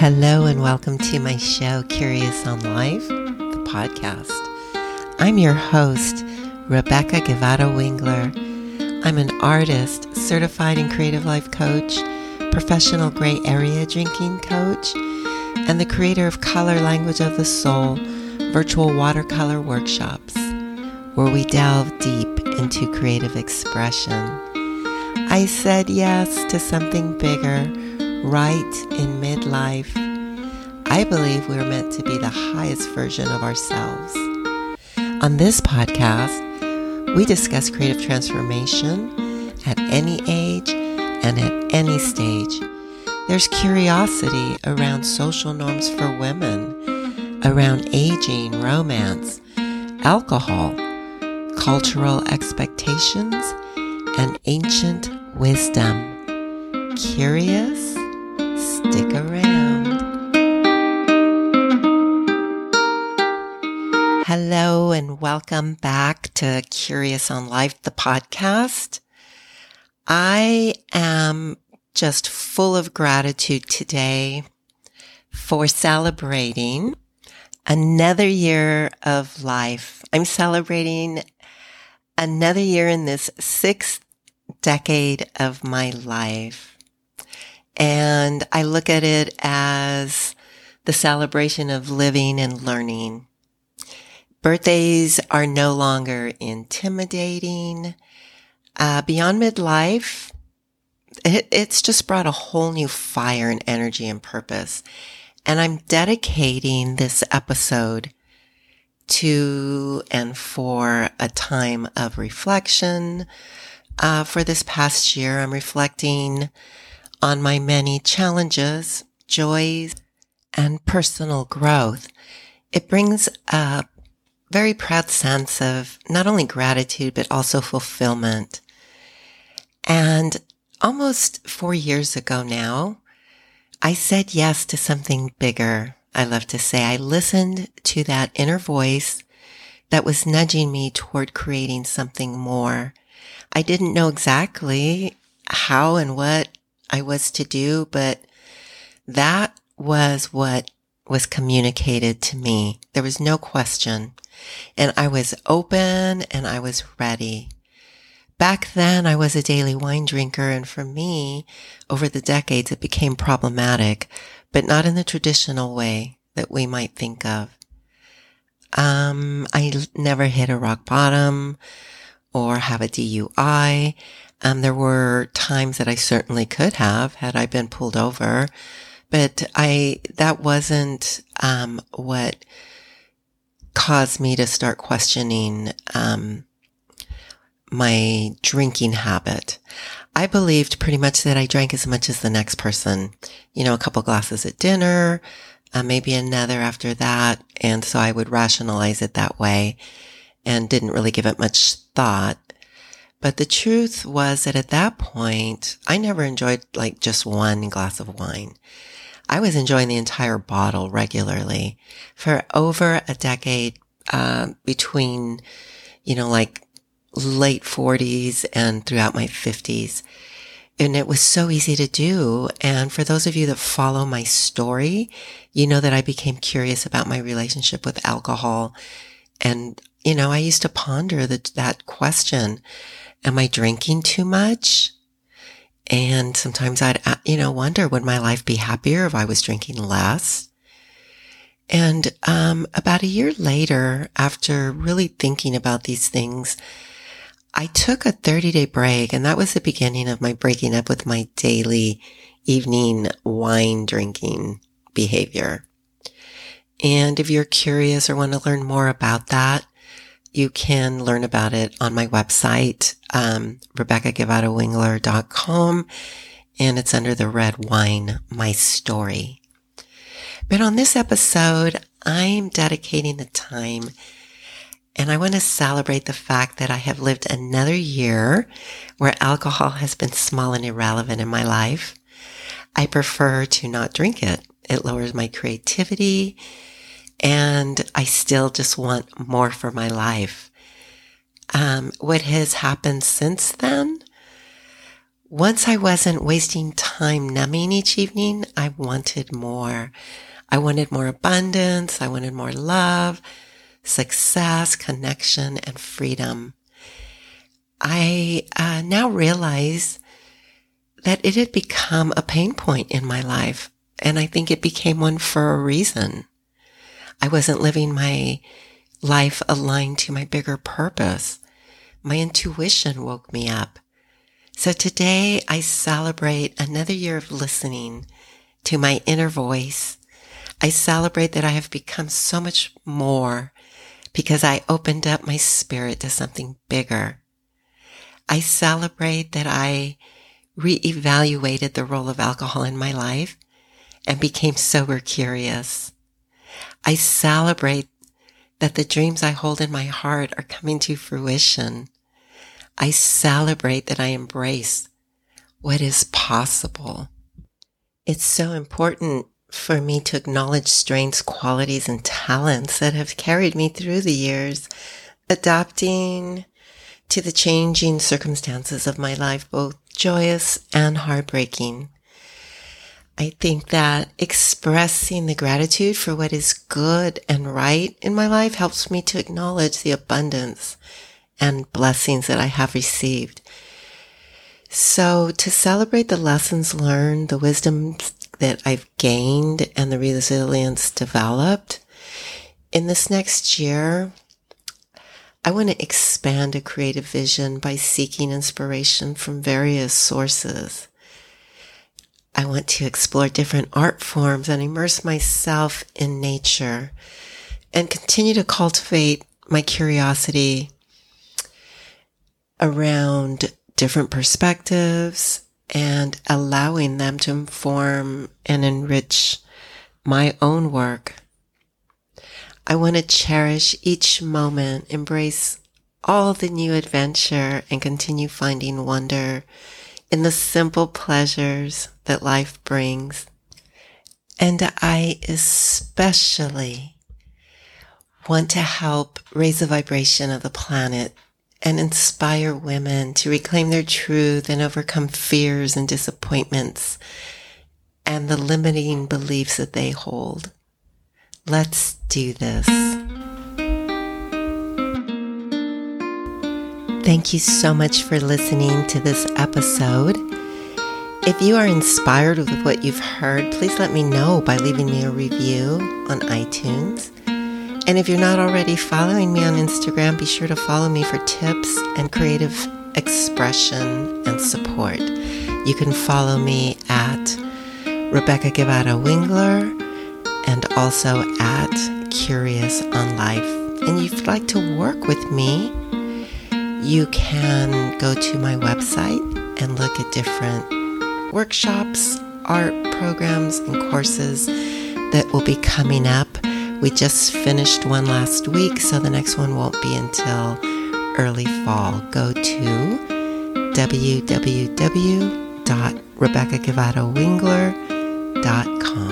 Hello, and welcome to my show, Curious on Life, the podcast. I'm your host, Rebecca Guevara Wingler. I'm an artist, certified and creative life coach, professional gray area drinking coach, and the creator of Color Language of the Soul virtual watercolor workshops, where we delve deep into creative expression. I said yes to something bigger right in midlife, I believe we're meant to be the highest version of ourselves. On this podcast, we discuss creative transformation at any age and at any stage. There's curiosity around social norms for women, around aging, romance, alcohol, cultural expectations, and ancient wisdom. Curious? Stick around. Hello, and welcome back to Curious on Life, the podcast. I am just full of gratitude today for celebrating another year of life. I'm celebrating another year in this sixth decade of my life. And I look at it as the celebration of living and learning. Birthdays are no longer intimidating. Uh, beyond midlife, it, it's just brought a whole new fire and energy and purpose. And I'm dedicating this episode to and for a time of reflection. Uh, for this past year, I'm reflecting on my many challenges, joys, and personal growth. It brings a very proud sense of not only gratitude, but also fulfillment. And almost four years ago now, I said yes to something bigger. I love to say I listened to that inner voice that was nudging me toward creating something more. I didn't know exactly how and what I was to do, but that was what was communicated to me. There was no question. And I was open and I was ready. Back then, I was a daily wine drinker. And for me, over the decades, it became problematic, but not in the traditional way that we might think of. Um, I never hit a rock bottom or have a DUI. Um, there were times that I certainly could have had I been pulled over, but I, that wasn't, um, what caused me to start questioning, um, my drinking habit. I believed pretty much that I drank as much as the next person, you know, a couple glasses at dinner, uh, maybe another after that. And so I would rationalize it that way and didn't really give it much thought. But the truth was that at that point, I never enjoyed like just one glass of wine. I was enjoying the entire bottle regularly for over a decade, uh, between, you know, like late forties and throughout my fifties. And it was so easy to do. And for those of you that follow my story, you know that I became curious about my relationship with alcohol. And, you know, I used to ponder the, that question am I drinking too much? And sometimes I'd, uh, you know, wonder would my life be happier if I was drinking less? And um, about a year later, after really thinking about these things, I took a 30 day break, and that was the beginning of my breaking up with my daily evening wine drinking behavior. And if you're curious or want to learn more about that, you can learn about it on my website, um, RebeccaGuevaraWingler.com, and it's under the red wine, my story. But on this episode, I'm dedicating the time and I want to celebrate the fact that I have lived another year where alcohol has been small and irrelevant in my life. I prefer to not drink it. It lowers my creativity and I still just want more for my life. Um, what has happened since then? once I wasn't wasting time numbing each evening, I wanted more. I wanted more abundance. I wanted more love, success, connection, and freedom. I uh, now realize that it had become a pain point in my life. And I think it became one for a reason. I wasn't living my life aligned to my bigger purpose. My intuition woke me up. So today I celebrate another year of listening to my inner voice. I celebrate that I have become so much more because I opened up my spirit to something bigger. I celebrate that I reevaluated the role of alcohol in my life and became sober curious. I celebrate that the dreams I hold in my heart are coming to fruition. I celebrate that I embrace what is possible. It's so important for me to acknowledge strengths, qualities, and talents that have carried me through the years, adapting to the changing circumstances of my life, both joyous and heartbreaking. I think that expressing the gratitude for what is good and right in my life helps me to acknowledge the abundance and blessings that I have received. So to celebrate the lessons learned, the wisdom that I've gained and the resilience developed in this next year, I want to expand a creative vision by seeking inspiration from various sources. I want to explore different art forms and immerse myself in nature and continue to cultivate my curiosity around different perspectives and allowing them to inform and enrich my own work. I want to cherish each moment, embrace all the new adventure and continue finding wonder in the simple pleasures that life brings. And I especially want to help raise the vibration of the planet and inspire women to reclaim their truth and overcome fears and disappointments and the limiting beliefs that they hold. Let's do this. Thank you so much for listening to this episode. If you are inspired with what you've heard, please let me know by leaving me a review on iTunes. And if you're not already following me on Instagram, be sure to follow me for tips and creative expression and support. You can follow me at Rebecca Guevara Wingler and also at Curious on Life. And if you'd like to work with me, you can go to my website and look at different workshops, art programs, and courses that will be coming up we just finished one last week, so the next one won't be until early fall. Go to www.rebeccaguevarawingler.com.